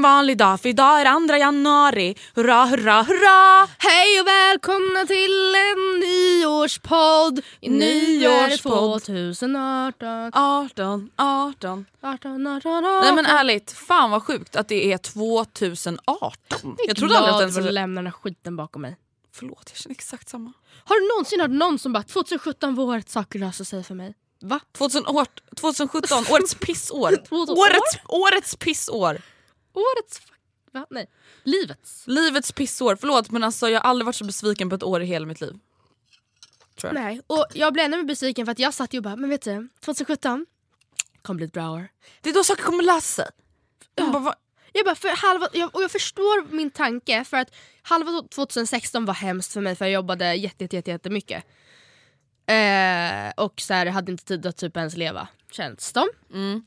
Ingen vanlig dag för idag är andra januari. Hurra, hurra, hurra! Hej och välkomna till en nyårspodd! Nyårspodd. 2018. 18, 18. 18, 18, 18. Nej men ärligt, fan vad sjukt att det är 2018. Jag trodde aldrig att den att lämna den här skiten bakom mig. Förlåt, jag känner exakt samma. Har du någonsin hört någon som bara 2017 var året saker löser sig för mig? Va? 2000, år, 2017, årets pissår. 2000 årets, årets pissår. Årets... Va? Nej. Livets. Livets pissår. Förlåt men alltså jag har aldrig varit så besviken på ett år i hela mitt liv. Tror jag. Nej. Och jag blev ännu mer besviken för att jag satt ju och bara, men vet du, 2017 kommer bli ett bra år. Det är då saker kommer lösa sig. Jag bara, va? Jag bara, för halva, jag, och jag förstår min tanke för att halva 2016 var hemskt för mig för jag jobbade jätte, jätte, jätte, jättemycket. Eh, och så här, hade inte tid att typ ens leva, känns det Mm.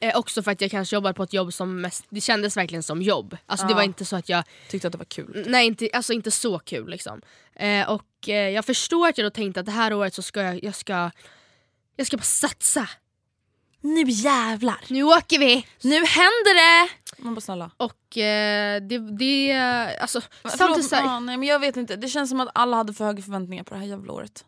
Eh, Också för att jag kanske jobbade på ett jobb som mest, det kändes verkligen som jobb. Alltså det Ja. var inte så att jag, Tyckte att det var kul. nej inte, alltså inte så kul liksom. Eh, och eh, jag förstår att jag då tänkte att det här året så ska jag, jag ska, jag ska bara satsa. Nu jävlar. Nu åker vi! Nu händer det! Man bara snälla. Och eh, det, det, alltså Förlåt, samtidigt så här, ja, nej, men jag vet inte. Det känns som att alla hade för höga förväntningar på det här jävla året.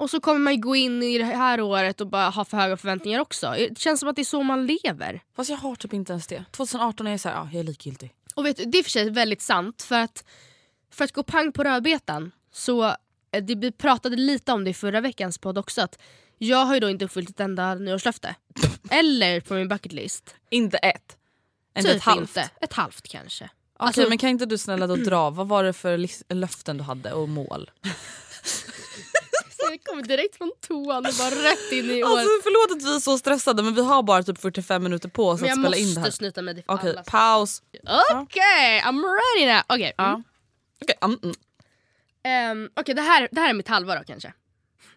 Och så kommer man ju gå in i det här året och bara ha för höga förväntningar också. Det känns som att det är så man lever. Fast jag har typ inte ens det. 2018 är jag såhär, ja jag är likgiltig. Och vet du, det är för sig väldigt sant för att för att gå pang på rödbetan så eh, det, vi pratade lite om det i förra veckans podd också att jag har ju då inte uppfyllt ett enda nyårslöfte. Eller på min bucket list. Inte ett. Inte Typ ett halvt. inte. Ett halvt kanske. Okej Alltså- men kan inte du snälla då dra, vad var det för löften du hade och mål? Jag kommer direkt från toan och bara rätt in i Alltså året. förlåt att vi är så stressade men vi har bara typ 45 minuter på oss Men att jag spela in det här. måste snyta mig för Okej, alla. paus. Okej, I'm ready now. Okej, Ja. mm. Okej, mm, mm. Ehm, Okej, det, här, det här är mitt halva då kanske.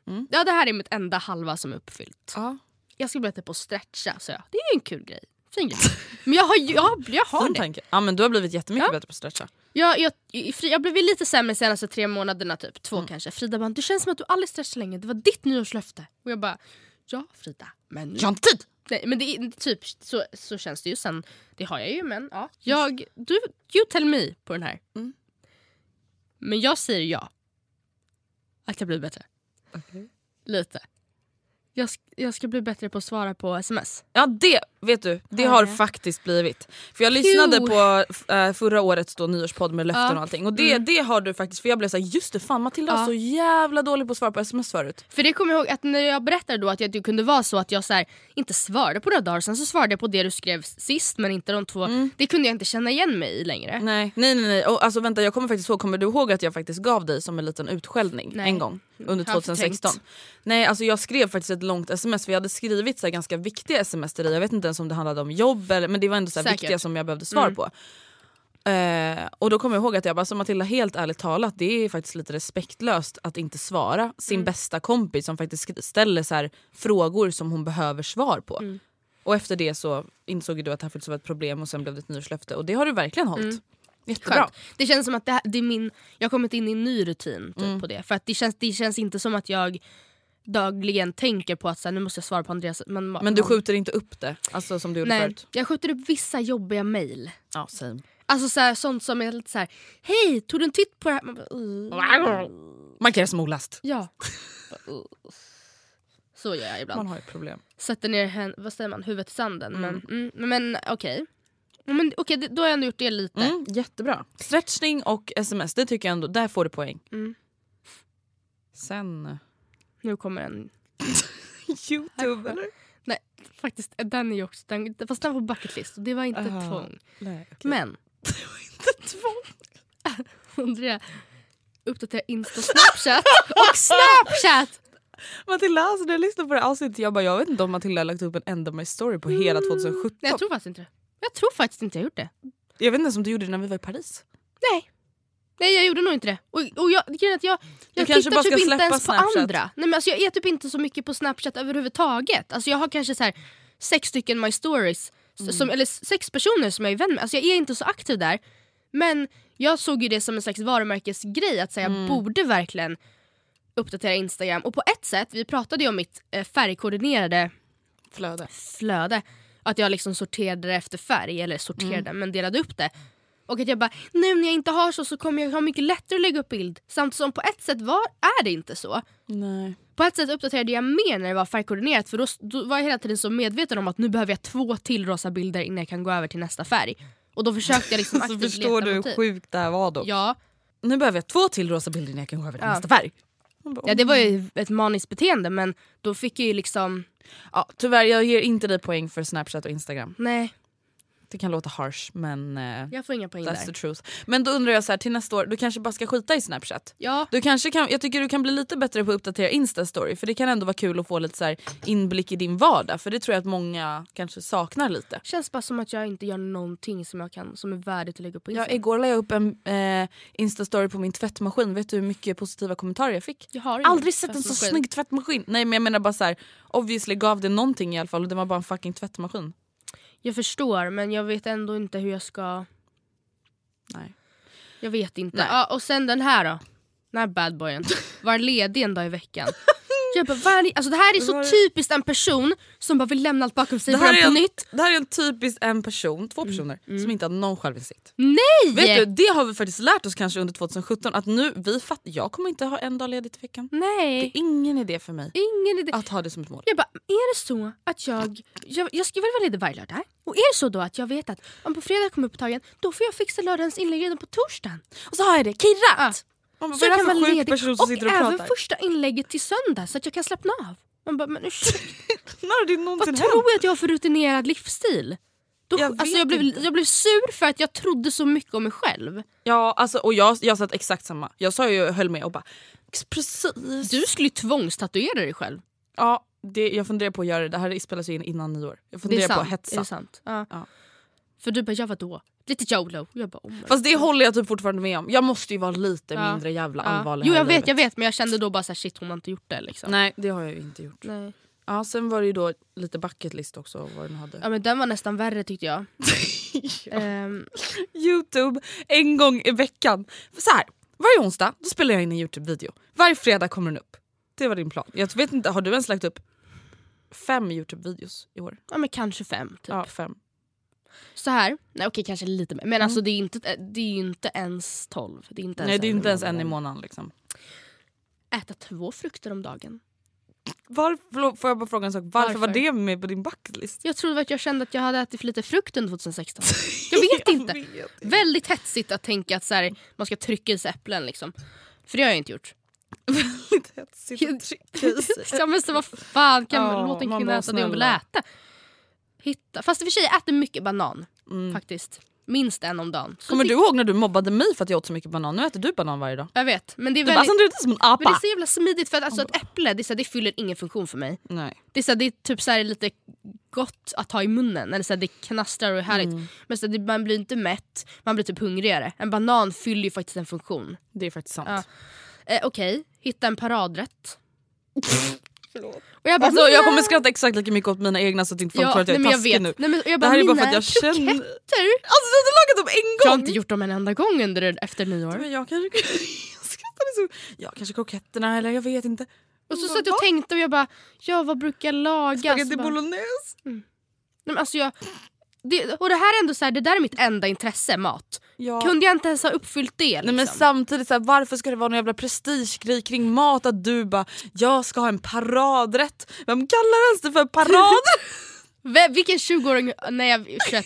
Mm. Ja, det här är mitt enda halva som är uppfyllt. Ja. Jag ska bättre på att stretcha, så jag. Det är ju en kul grej. Fin grej. Men jag har, jag, jag har Fin det. tanke. Ja men du har blivit jättemycket Ja. bättre på att stretcha. Jag, jag, Fri- jag blev lite sämre senaste tre månaderna, typ. två Mm. kanske. Frida bara, du känns som att du aldrig stretchar länge. Det var ditt nyårslöfte. Och jag bara, ja Frida, men... Jag har inte tid! Nej, men det är typ så, så känns det ju. Sen, det har jag ju, men ja. Jag, du, you tell me på den här. Mm. Men jag säger ja. Att jag blir bättre. Lite. Jag, sk- jag ska bli bättre på att svara på sms. Ja det, vet du, det Har faktiskt blivit. För jag lyssnade Phew. på äh, förra årets då, nyårspodd med löften Ja. och allting och det, det har du faktiskt, för jag blev såhär just det fan Matilda Ja. var så jävla dålig på att svara på sms förut. För det kommer jag ihåg att när jag berättade då att jag- det kunde vara så att jag så här, inte svarade på några dagar, sen så svarade jag på det du skrev sist men inte de två. Det kunde jag inte känna igen mig i längre. Nej nej nej, nej. Och, alltså vänta jag kommer faktiskt ihåg, kommer du ihåg att jag faktiskt gav dig som en liten utskällning Nej. en gång under Jag har 2016? förträngt. Nej alltså jag skrev faktiskt ett långt sms för jag hade skrivit så ganska viktiga sms till dig, jag vet inte ens om det handlade om jobb eller, men det var ändå så viktiga som jag behövde svar Mm. på. Eh, och då kommer jag ihåg att jag bara, så Matilda helt ärligt talat det är faktiskt lite respektlöst att inte svara sin Mm. bästa kompis som faktiskt sk- ställer så här frågor som hon behöver svar på. Mm. Och efter det så insåg du att det här faktiskt var ett problem och sen blev det ett nyårslöfte och det har du verkligen hållit. Mm. Jättebra. Skönt. Det känns som att det, här, det är min, jag har kommit in i en ny rutin typ, Mm. på det. För att det känns, det känns inte som att jag dagligen tänker på att så här, nu måste jag svara på Andreas. Men, Men du skjuter inte upp det alltså, som du gjorde Nej, förut? jag skjuter upp vissa jobbiga mail. Ja, same. Alltså så här, sånt som är lite så här: hej tog du en titt på det här? Man bara, "Uh." Markera som olast. Ja. Så gör jag ibland. Man har ett problem. Sätter ner vad säger man, huvudet i sanden. Mm. Men, mm, men okej. Men, okej, det- då har jag ändå gjort det lite. Mm, jättebra. Stretchning och sms, det tycker jag ändå, där får du poäng. Mm. Sen... Nu kommer en Youtube eller? Nej, faktiskt den är ju också, den, fast den var på bucket list och det var inte ett Aha. tvång. Nej, okej. Men Inte tvång. undrar uppdatera Insta och Snapchat och Snapchat! Matilda, alltså när jag lyssnade på det avsnittet jag bara jag vet inte om Matilda har lagt upp en enda My Story på hela 2017. Nej, jag tror faktiskt inte det. Jag tror faktiskt inte jag gjort det. Jag vet inte ens om du gjorde det när vi var i Paris. Nej. Nej jag gjorde nog inte det. Och, och jag, att jag, jag tittar typ inte ens på Snapchat. andra. Nej, men alltså, jag är typ inte så mycket på Snapchat överhuvudtaget. Alltså, jag har kanske så här, sex stycken My Stories, Mm. som, eller sex personer som jag är vän med. Alltså, jag är inte så aktiv där. Men jag såg ju det som en slags varumärkesgrej att säga Mm. jag borde verkligen uppdatera Instagram. Och på ett sätt, vi pratade ju om mitt eh, färgkoordinerade Flöde. flöde. Att jag liksom sorterade efter färg, eller sorterade Mm. men delade upp det. Och att jag bara, nu när jag inte har så så kommer jag ha mycket lättare att lägga upp bild. Samtidigt som på ett sätt var, är det inte så. Nej. På ett sätt uppdaterade jag mer när det var färgkoordinerat för då, då var jag hela tiden så medveten om att nu behöver jag två till rosa bilder innan jag kan gå över till nästa färg. Och då försökte jag liksom Så aktivt förstår leta du hur sjukt det här var då? Ja, Nu behöver jag två till rosa bilder innan jag kan gå över till Ja. nästa färg. Ja, det var ju ett maniskt beteende men då fick jag ju liksom, Ja, tyvärr, jag ger inte dig poäng för Snapchat och Instagram. nej Det kan låta harsh men eh, jag får inga poäng that's the där. truth. Men då undrar jag så här, till nästa år, du kanske bara ska skita i Snapchat? Ja, Du kanske kan, jag tycker du kan bli lite bättre på att uppdatera Insta-story för det kan ändå vara kul att få lite så här inblick i din vardag för det tror jag att många kanske saknar lite. känns bara som att jag inte gör någonting som, jag kan, som är värdigt att lägga upp på Ja, Instagram. igår la jag upp en eh, Insta-story på min tvättmaskin, vet du hur mycket positiva kommentarer jag fick? Jag har Aldrig sett en så snygg tvättmaskin! Nej men jag menar bara så här, obviously gav det någonting i alla fall och det var bara en fucking tvättmaskin. Jag förstår men jag vet ändå inte hur jag ska... Nej. Jag vet inte. Ja, och sen den här då. Den här badboyen. Var ledig en dag i veckan. Jag bara, det? Alltså, det här är så Var- typiskt en person som bara vill lämna allt bakom sig och börja på en, nytt. det här är en typisk en person, två personer, som inte har någon självinsikt. Nej! Vet du, det har vi faktiskt lärt oss kanske under 2017 att nu, vi fatt, jag kommer inte ha en dag ledigt i veckan. Det är Nej, ingen idé för mig ingen idé. att ha det som ett mål. Jag bara, är det så att jag... Jag, jag ska väl vara ledig varje lördag? Och är det så då att jag vet att om på fredag kommer upptagen, då får jag fixa lördagens inlägg redan på torsdagen. Och så har jag det kirrat! Ja. Man bara, Så är jag kan vara ledig. Och och även första inlägget till söndag så att jag kan slappna av. Man bara, men ursäkta. När det Vad hänt? tror jag att jag har för rutinerad livsstil? Då, Jag alltså jag, blev, inte. jag blev sur för att jag trodde så mycket om mig själv. Ja, alltså, och jag, jag satt exakt samma. Jag sa ju, höll med och bara precis. Du skulle ju tvångstatuera dig själv. Ja, det, jag funderar på att göra det. Det här spelas ju in innan nyår. Jag är funderar på att hetsa. Är det sant? Ja. Ja. För du bara, ja vadå? Lite YOLO. Jag bara, oh Fast det håller jag typ fortfarande med om. Jag måste ju vara lite Ja. mindre jävla Ja. allvarlig Jo jag vet, livet. jag vet men jag kände då bara såhär shit hon har inte gjort det liksom. Nej det har jag ju inte gjort. Nej. Ja, sen var det ju då lite bucket list också vad den hade. Ja men den var nästan värre tyckte jag. Ehm, Youtube en gång i veckan. Så här, varje onsdag då spelar jag in en Youtube-video. Varje fredag kommer den upp. Det var din plan. Jag vet inte, har du ens lagt upp fem Youtube-videos i år? ja men kanske fem typ. Ja, fem. Så här, nej okej kanske lite mer. Men alltså det är, inte, det är ju inte ens tolv. Det är inte ens Nej det är inte ens en i månaden. liksom. Äta två frukter om dagen. Var, förlåt, får jag bara fråga en sak? Varför, Varför? var det med på din bucketlist? Jag trodde att jag kände att jag hade ätit för lite frukt under 2016. Jag vet inte. vet inte. Väldigt hetsigt att tänka att så här, man ska trycka i sig äpplen liksom. För det har jag inte gjort. Väldigt hetsigt att trycka i sig. Ja, men så vad fan kan man låta en kvinna äta det hon vill äta? Hitta. Fast i och för sig jag äter mycket banan Mm. faktiskt. Minst en om dagen. Så Kommer det- du ihåg när du mobbade mig för att jag åt så mycket banan? Nu äter du banan varje dag. Jag vet. Men det är Du bara väldigt... “Sandra du är inte som en Men det är apa”. så jävla smidigt för att alltså, ett äpple det, så här, det fyller ingen funktion för mig. Nej. Det är, så här, det är typ så här, lite gott att ha i munnen. Eller så här, det knastrar och är härligt. Mm. Men så här, det, man blir inte mätt, man blir typ hungrigare. En banan fyller ju faktiskt en funktion. Det är faktiskt sant. Ja. Eh, Okej, hitta en paradrätt. och jag bara, Alltså, jag "Mina- kommer skratta exakt lika mycket åt mina egna så att inte folk tror att jag är nej, jag taskig vet. nu. Nej, men jag Det bara, här är bara för att jag känner... kroketter. Alltså du har lagat dem en gång! Jag har inte gjort dem en enda gång under, efter nyår. Men jag kanske... jag skrattade så... Ja, kanske kroketterna eller jag vet inte. Och så satt jag och tänkte och jag bara, ja vad brukar lagas? Spaghetti Bara- bolognese. Nej, men alltså jag, det, och det här är ändå så här, det där är mitt enda intresse, mat. Ja. Kunde jag inte ens ha uppfyllt det? Liksom? Nej, men samtidigt, så här, varför ska det vara någon jävla prestigegrej kring mat? Att du bara, jag ska ha en paradrätt. Vem kallar ens det för? Ve- Vilken 20-åring, nej jag 21,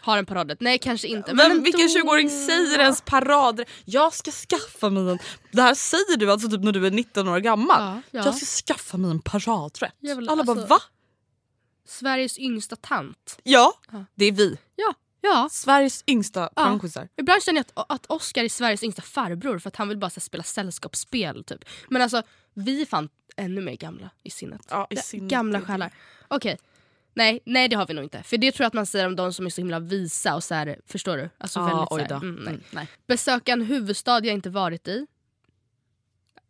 har en paradrätt? Nej kanske inte. Vem, ändå. vilken 20-åring säger ens paradrätt? Jag ska skaffa mig en... Det här säger du alltså typ när du är 19 år gammal. Ja, ja. Jag ska skaffa mig en paradrätt. Alla bara alltså- va? Sveriges yngsta tant. Ja, Ja. det är vi. Ja, ja. Sveriges yngsta Ja. Ibland känner jag att, att Oscar är Sveriges yngsta farbror för att han vill bara här, spela sällskapsspel. Typ. Men alltså vi är fan ännu mer gamla i sinnet. Ja, i Det- sinnet gamla det. själar. Okej. Nej, nej det har vi nog inte. För det tror jag att man säger om de som är så himla visa och så här, förstår du? Alltså Ja, väldigt oj då. mm, nej. Mm, nej. Besöka en huvudstad jag inte varit i.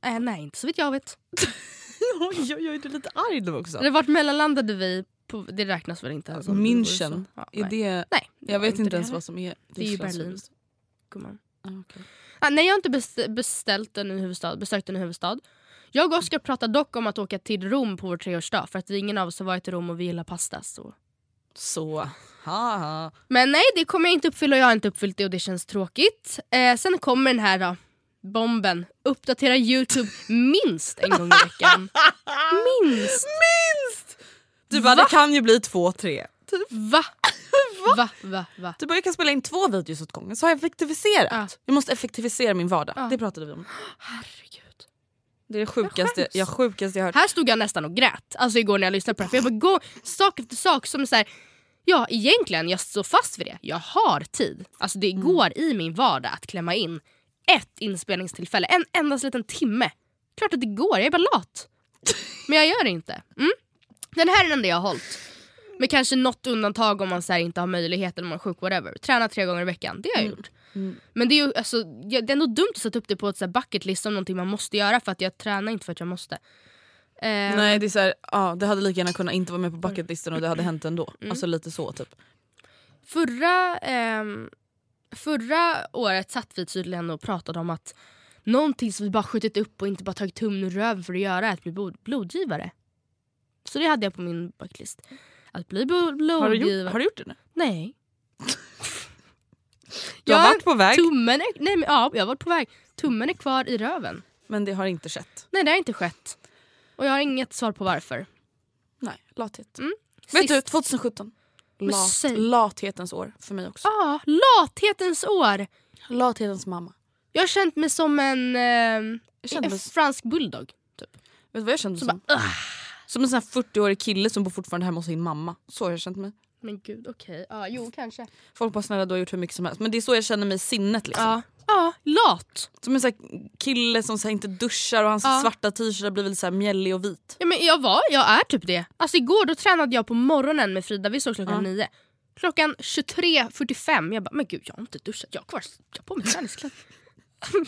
Äh, nej, inte så vitt jag vet. Oj, oj, oj, du är lite arg nu också. Eller vart mellanlandade vi? På, det räknas väl inte ens? om vi vore så. München, Ja, är nej. det... nej, Jag vet inte det ens vad som är... Det är ju Berlin. Gumman. Ah, okej. Ah, nej jag har inte best- beställt en ny huvudstad, besökt en ny huvudstad. Jag och Oskar pratar dock om att åka till Rom på vår treårsdag för att ingen av oss har varit i Rom och vi gillar pasta. Så. Så, haha. Men nej det kommer jag inte uppfylla och jag har inte uppfyllt det och det känns tråkigt. Eh, sen kommer den här då, bomben. Uppdatera youtube minst en gång i veckan. Minst! Du bara, det kan ju bli två, tre. Typ. Va? Va? Va? Va? Du bara, jag kan spela in två videos åt gången så har jag effektiviserat. Ja. Jag måste effektivisera min vardag. Ja. Det pratade vi om. Herregud. Det är det sjukaste skäms. jag, sjukaste jag hört. Här stod jag nästan och grät alltså igår när jag lyssnade på det här. För jag bara går sak efter sak som så här, Ja egentligen, jag står fast vid det. Jag har tid. Alltså det går i min vardag att klämma in ett inspelningstillfälle, en endast liten timme. Klart att det går, jag är bara lat. Men jag gör det inte. Mm. Den här är den enda jag har hållit. Med kanske något undantag om man så inte har möjlighet eller om man är sjuk, whatever. Träna tre gånger i veckan, det har jag gjort. Men det är ju alltså, det är ändå dumt att sätta upp det på ett så här bucket list som någonting man måste göra för att jag tränar inte för att jag måste. Eh, Nej det är så här, ja, det hade lika gärna kunnat inte vara med på bucketlistan och det hade hänt ändå. Mm. Alltså lite så typ. Förra, ehm, förra året satt vi tydligen och pratade om att någonting som vi bara skjutit upp och inte bara tagit tummen ur röven för att göra är att bli blod- blodgivare. Så det hade jag på min bucketlist. Att bli blod- Har du, gjort, har du gjort det nu? Nej. Du har Jag- varit på väg Tummen är, nej, men, ja, jag har varit på väg. Tummen är kvar i röven. men det har inte skett. Nej det har inte skett. Och jag har inget svar på varför. Nej, lathet. Mm. Vet du, 2017. Men Lat, säg- lathetens år för mig också. Ja, lathetens år. Lathetens mamma. Jag har känt mig som en, eh, Jag kände en mig, fransk bulldog. Typ. vet du vad jag kände Så som? bara, "Ugh." Som en sån här 40-årig kille som bor fortfarande hemma hos sin mamma. Så har jag känt mig. Men gud okej, ja, jo kanske. Folk bara snälla du har gjort hur mycket som helst. Men det är så jag känner mig i sinnet liksom. Ja, ja lat. Som en sån här kille som så här inte duschar och hans Ja. svarta t-shirt har blivit så mjällig och vit. Ja, men jag var, jag är typ det. Alltså igår då tränade jag på morgonen med Frida, vi såg klockan Ja. nio. Klockan 23.45, jag bara men gud jag har inte duschat, jag har kvar jag har på mig träningskläder.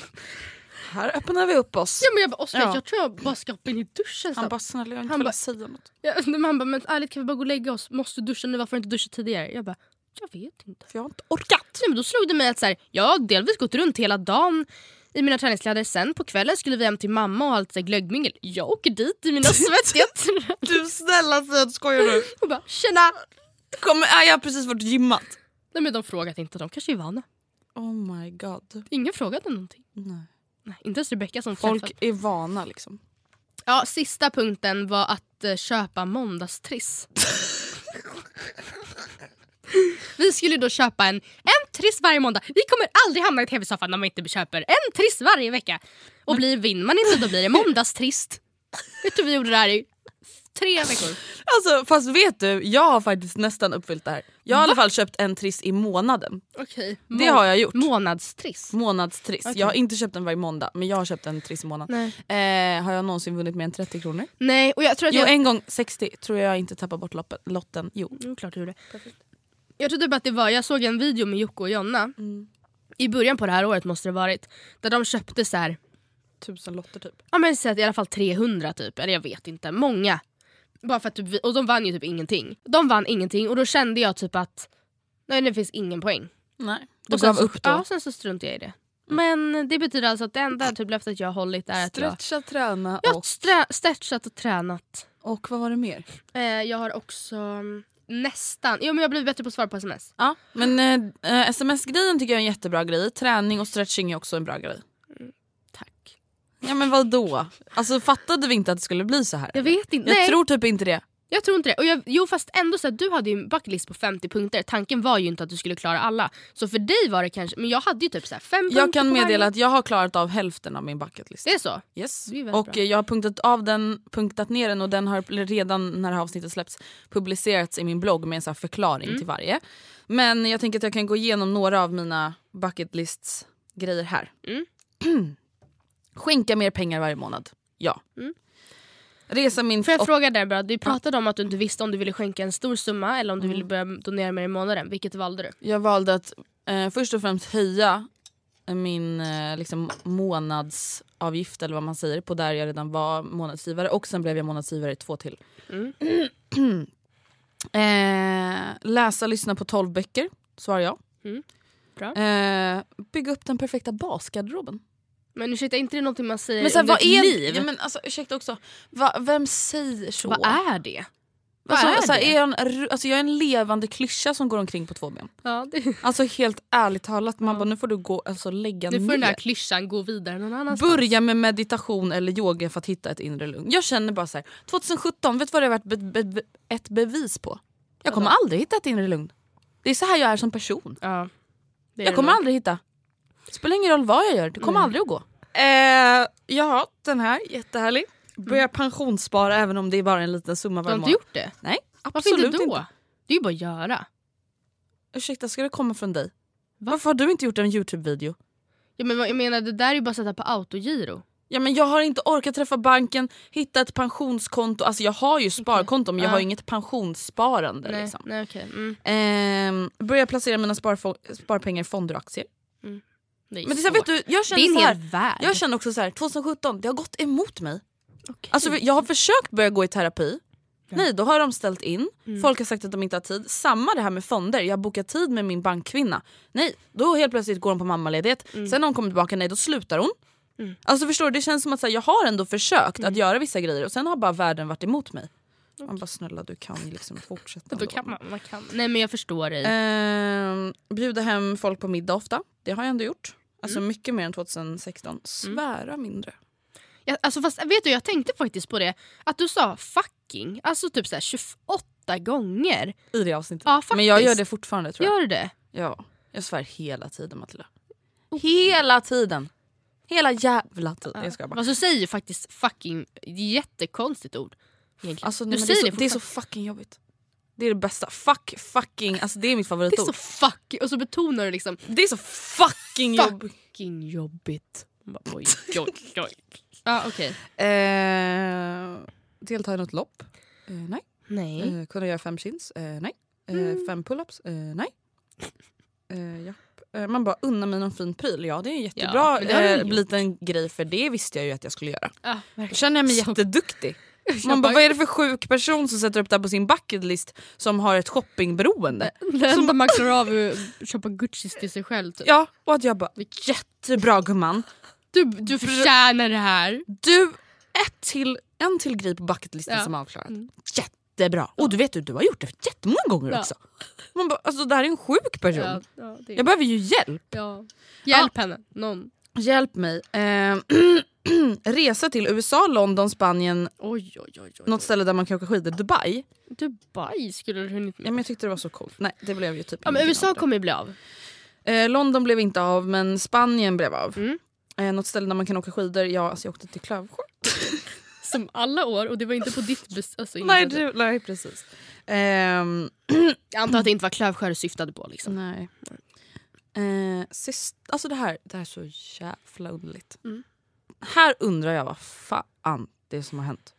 Här öppnar vi upp oss. Ja men jag bara Oskar Ja. jag tror jag bara ska hoppa in i duschen Han bara snälla jag har inte velat säga något. Ja, men han bara men ärligt kan vi bara gå och lägga oss? Måste du duscha nu? Varför har du inte duschat tidigare? Jag bara jag vet inte. För jag har inte orkat. Nej, men då slog det mig att så här, jag har delvis gått runt hela dagen i mina träningskläder. Sen på kvällen skulle vi hem till mamma och ha lite glöggmingel. Jag åker dit i mina svettiga Du snälla säg skojar du? och bara tjena! Kommer, jag har precis varit gymmat. Nej men de frågade inte, de kanske är vana. Oh my god. Ingen frågade någonting. Nej. Inte ens Rebecca som Folk träffat. är vana liksom. Ja, sista punkten var att eh, köpa måndagstriss. Vi skulle då köpa en, en triss varje måndag. Vi kommer aldrig hamna i tv-soffan om vi inte köper en triss varje vecka. Och blir, vinner man inte då blir det måndagstrist. Vet du vi gjorde det här i tre veckor. Alltså fast vet du, jag har faktiskt nästan uppfyllt det här. Jag har i alla fall köpt en triss i månaden. Okej. Det har jag gjort. Månadstriss. Månadstriss. Okej. Jag har inte köpt den varje måndag men jag har köpt en triss i månaden. Eh, har jag någonsin vunnit mer än 30 kronor? Nej och jag tror att Jo jag... en gång 60 tror jag inte tappade bort loppen, lotten. Jo. Jo, klart du gjorde. Jag tror typ att det var, jag såg en video med Jocke och Jonna. I början på det här året måste det varit. Där de köpte så här, Tusen lotter typ. ja men att i alla fall 300 typ. Eller jag vet inte, många. Bara för att typ, vi- och de vann ju typ ingenting. De vann ingenting och då kände jag typ att nej det finns ingen poäng. Nej. Du Och gav så, upp då? Ja, sen så struntade jag i det. Men det betyder alltså att det enda typ löftet jag har hållit är att jag, Stretcha, träna jag har och... strä- stretchat och tränat. Och vad var det mer? Eh, jag har också mm, nästan, jo men jag har blivit bättre på att svara på sms. Ja, men eh, eh, sms-grejen tycker jag är en jättebra grej. Träning och stretching är också en bra grej. Ja men vad då? Alltså fattade vi inte att det skulle bli så här? Jag vet inte. Jag Nej. tror typ inte det. Jag tror inte det. Och jag, jo fast ändå så att du hade ju en bucketlist på 50 punkter. Tanken var ju inte att du skulle klara alla. Så för dig var det kanske, men jag hade ju typ så här fem punkter Jag kan på meddela varje. att jag har klarat av hälften av min bucketlist. Det är så? Yes. Det är Och bra. jag har punktat av den, punktat ner den och den har redan när det här avsnittet släpps publicerats i min blogg med en här förklaring Mm. till varje. Men jag tänker att jag kan gå igenom några av mina bucketlists grejer här. Mm. Skänka mer pengar varje månad. Ja. Mm. Resa min... Får jag fråga där bara, du pratade om att du inte visste om du ville skänka en stor summa eller om du Mm. ville börja donera mer i månaden. Vilket valde du? Jag valde att eh, först och främst höja min eh, liksom, månadsavgift eller vad man säger på där jag redan var månadsgivare och sen blev jag månadsgivare i två till. Mm. eh, läsa, lyssna på 12 böcker svarar jag. Mm. Bra. Eh, bygga upp den perfekta basgarderoben. Men ursäkta, är inte det någonting man säger Men, så här, vad är, liv? Ja, men, alltså, ursäkta också, va, vem säger så? Vad är det? Vad alltså, är så här, det? är jag, en, alltså, jag är en levande klyscha som går omkring på två ben. Ja, det, Alltså helt ärligt talat, man bara, nu får du gå alltså, lägga nu får ner. den där klyschan gå vidare någon annanstans. Börja med meditation eller yoga för att hitta ett inre lugn. Jag känner bara så här, 2017, vet du vad det har varit be be be ett bevis på? Jag kommer aldrig hitta ett inre lugn. Det är så här jag är som person. Ja, Jag kommer aldrig hitta. Spelar ingen roll vad jag gör, det kommer Nej. aldrig att gå. Eh, ja, den här, jättehärlig. Börja pensionsspara även om det är bara en liten summa Du har varje inte månad. gjort det? Nej, Varför absolut inte inte. då? Det är ju bara att göra. Ursäkta, ska det komma från dig? Varför har du inte gjort en Youtube-video? Ja, men jag menar, det där är ju bara att sätta på autogiro. Ja, men jag har inte orkat träffa banken, hitta ett pensionskonto. Alltså jag har ju sparkonto men jag Ja. har inget pensionssparande. Nej, Liksom. nej okej. Mm. Ehm, börja placera mina sparpengar i fonder och aktier. Det är Men det, är så här, svårt. vet du, jag känner så här, värld. jag känner också så här, 2017, det har gått emot mig. Okej. Alltså, jag har försökt börja gå i terapi. Nej, då har de ställt in. Mm. Folk har sagt att de inte har tid. Samma det här med fonder. Jag har bokat tid med min bankkvinna. Nej, då helt plötsligt går hon på mammaledighet. Mm. Sen när hon kommer tillbaka, nej då slutar hon. Alltså förstår du, det känns som att här, jag har ändå försökt Mm. att göra vissa grejer och sen har bara världen varit emot mig. Man bara snälla du kan liksom fortsätta. Då kan man, man kan. Nej men jag förstår dig. Ehm, bjuda hem folk på middag ofta. Det har jag ändå gjort. Alltså Mm. mycket mer än 2016. Svära mindre. Jag, alltså, fast, vet du, jag tänkte faktiskt på det. Att du sa fucking, alltså typ så här 28 gånger. I det avsnittet. Ja. Men jag gör det fortfarande tror jag. Gör du det? Ja, jag svär hela tiden Matilda. Hela tiden! Hela jävla tiden. Jag ska bara. Fast du säger ju faktiskt fucking, jättekonstigt ord. Egentligen. Alltså, du nej, men det, är säger så, det är så fucking jobbigt. Det är det bästa. Fuck, fucking, alltså det är mitt det är favoritord. så fucking, och så betonar du liksom Det är så fucking Fuck. jobbigt. fucking jobbigt. Man Bara, oj, oj, oj. Ja okej. Eh, delta i något lopp? Eh, nej. Nej. Eh, kunna göra fem chins? Eh, nej. Eh, Fem pull-ups? Eh, nej. Eh. Eh, man bara unna mig någon fin pryl. Ja det är en jättebra Ja, det du liten grej för det visste jag ju att jag skulle göra. Ja, Då känner jag mig Så- jätteduktig. Man bara, vad är det för sjuk person som sätter upp det här på sin bucketlist som har ett shoppingberoende? Det enda man klarar av är att köpa Gucci till sig själv. Typ. Ja, och att jag bara, jättebra gumman. Du, du förtjänar det här. Du, ett till, en till grej på bucketlisten Ja. som är avklarat. Mm. Jättebra. Och du vet du, du har gjort det jättemånga gånger Ja. också. Man bara, alltså det här är en sjuk person. Ja, Jag behöver ju hjälp. Hjälp henne, någon. Hjälp mig. Eh, resa till USA, London, Spanien, Oj, oj, oj. oj. något ställe där man kan åka skidor, Dubai. Dubai skulle du hunnit Ja, med. men jag tyckte det var så coolt. Nej det blev ju typ Ja, men USA kommer ju bli av. Eh, London blev inte av men Spanien blev av. Mm. Eh, något ställe där man kan åka skidor, ja alltså jag åkte till Klövsjö. Som alla år och det var inte på ditt bes- alltså, Nej, du, nej precis. Ehm, Jag antar att det inte var Klövsjö du syftade på. Liksom. nej. Eh, sist, alltså det här, det här är så jävla underligt. Mm. Här undrar jag vad fan det är som har hänt.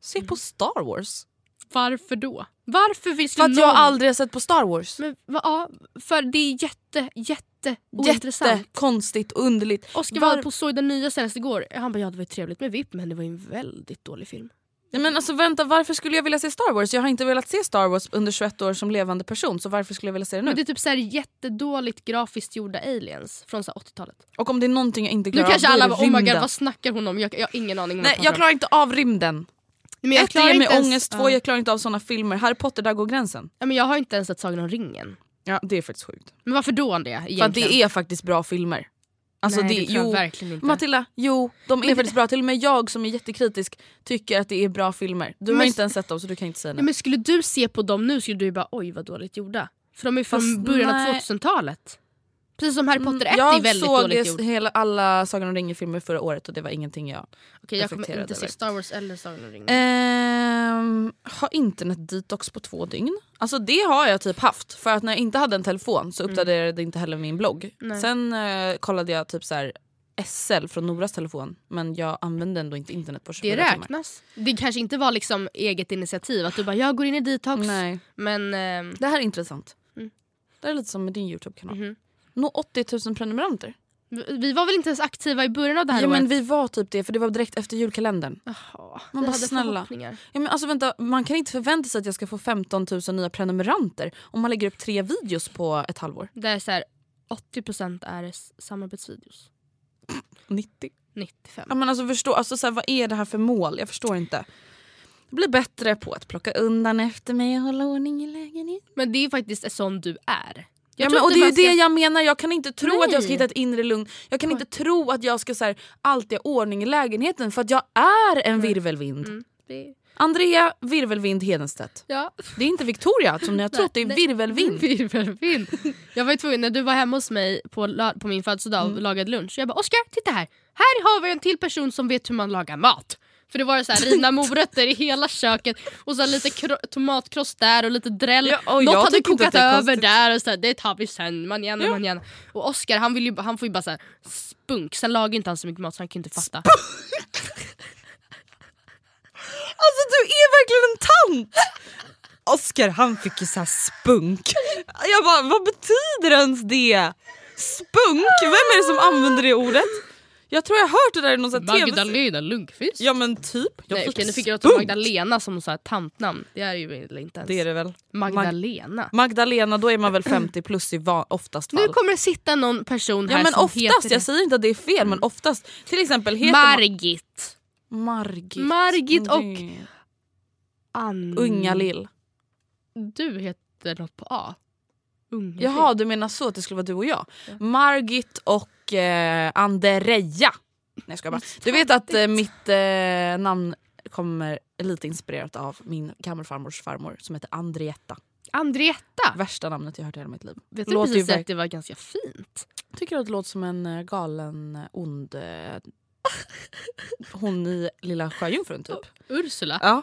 Se på Star Wars. Varför då? Varför finns För att jag någon... aldrig har sett på Star Wars. Men, va, ja, för det är jätte, jätte ointressant. Jättekonstigt och underligt. Oskar var på såg den nya senast igår. Han bara ja det var ju trevligt med VIP men det var ju en väldigt dålig film. Men alltså vänta, varför skulle jag vilja se Star Wars? Jag har inte velat se Star Wars under 21 år som levande person så varför skulle jag vilja se det nu? Men det är typ så här jättedåligt grafiskt gjorda aliens från så här 80-talet. Och om det är någonting jag inte Nu klarar av kanske då är alla det bara oh my god vad snackar hon om? Jag, jag har ingen aning om Nej jag klarar inte av rymden. men jag Ett, det klarar ger mig ens- ångest, två ja. jag klarar inte av såna filmer. Harry Potter, där går gränsen. Ja, men jag har inte ens sett Sagan om ringen. Ja det är faktiskt sjukt. Men varför då Andrea? För att Egentligen? det är faktiskt bra filmer. Alltså Nej, det, det jag jo, verkligen inte. Matilda, jo de är det- faktiskt bra. Till och med jag som är jättekritisk tycker att det är bra filmer. Du har Men- inte ens sett dem så du kan inte säga nej. men skulle du se på dem nu skulle du bara oj vad dåligt gjorda. För de är från Fast början av nej. 2000-talet. Precis som Harry Potter 1 Mm, jag är väldigt såg dåligt gjord. hela, alla Sagan om ringen-filmer förra året och det var ingenting jag... Okej jag kommer inte se. Star Wars eller Sagan om ringen. Ehm, har internet-detox på två dygn. Alltså det har jag typ haft. För att när jag inte hade en telefon så uppdaterade det inte heller min blogg. Mm. Nej. Sen eh, kollade jag typ så här SL från Noras telefon men jag använde ändå inte internet på 24 Det timmar. räknas. Det kanske inte var liksom eget initiativ att du bara jag går in i detox. Nej. Men ehm, Det här är intressant. Mm. Det är lite som med din Youtube-kanal. Mhm. Nå 80 000 prenumeranter. Vi- var väl inte ens aktiva i början av det här Ja, men året? vi var typ det för det var direkt efter julkalendern. Jaha, Man bara, snälla. Ja, men alltså, vänta, man kan inte förvänta sig att jag ska få 15 000 nya prenumeranter om man lägger upp tre videos på ett halvår. Där så här, 80% är samarbetsvideos. 90. 95. Ja, men alltså, förstå, alltså, så här, vad är det här för mål? Jag förstår inte. Bli bättre på att plocka undan efter mig och hålla ordning i lägenheten. Men det är faktiskt sån du är. Ja, men, och det är ju det ska- jag menar, jag kan inte tro att jag ska Nej. hitta ett inre lugn. Jag kan inte tro att jag ska så här, alltid ha ordning i lägenheten för att jag är en virvelvind. Mm, det, Andrea Virvelvind Hedenstedt. ja. Det är inte Victoria som ni har trott, det är Nej, virvelvind. Virvelvind. Jag var ju tvungen, när du var hemma hos mig på, på min födelsedag Mm. och lagade lunch. Jag bara Oskar, titta här. Här har vi en till person som vet hur man lagar mat. För det var så här rivna morötter i hela köket och så lite kro- tomatkross där och lite dräll. Ja, och Något hade kokat över där och så här, det tar vi sen. Man gärna, Ja. man gärna. Och Oskar han, vill ju, han får ju bara så här, spunk. Sen lagar inte han så mycket mat så han kan inte fatta. Alltså du är verkligen en tant! Oscar han fick ju så spunk. Jag bara, vad betyder ens det? Spunk? Vem är det som använder det ordet? Jag tror jag har hört det där i någon TV Magdalena Lundqvist. Ja men typ. Jag Nej, okej, nu fick jag låta Magdalena som så här tantnamn. Det är ju inte ens. Det är det väl. Magdalena. Magdalena, då är man väl 50 plus i va- oftast fall. Nu kommer det sitta någon person här ja men som oftast, heter jag säger inte att det är fel men oftast. Till exempel heter man... Margit. Margit. Margit och- Ann... Unga lill. Du heter något på A. Unga Jaha du menar så att det skulle vara du och jag? Margit och eh, Andereja. Nej jag skojar bara. Du vet att eh, mitt eh, namn kommer lite inspirerat av min gammelfarmors farmor som heter Andrietta. Andrietta. Värsta namnet jag hört i hela mitt liv. Vet du Låter ju precis verk- att det var ganska fint? Tycker att det låter som en eh, galen eh, ond eh, hon i Lilla Sjöjungfrun typ. Ursula. Ja.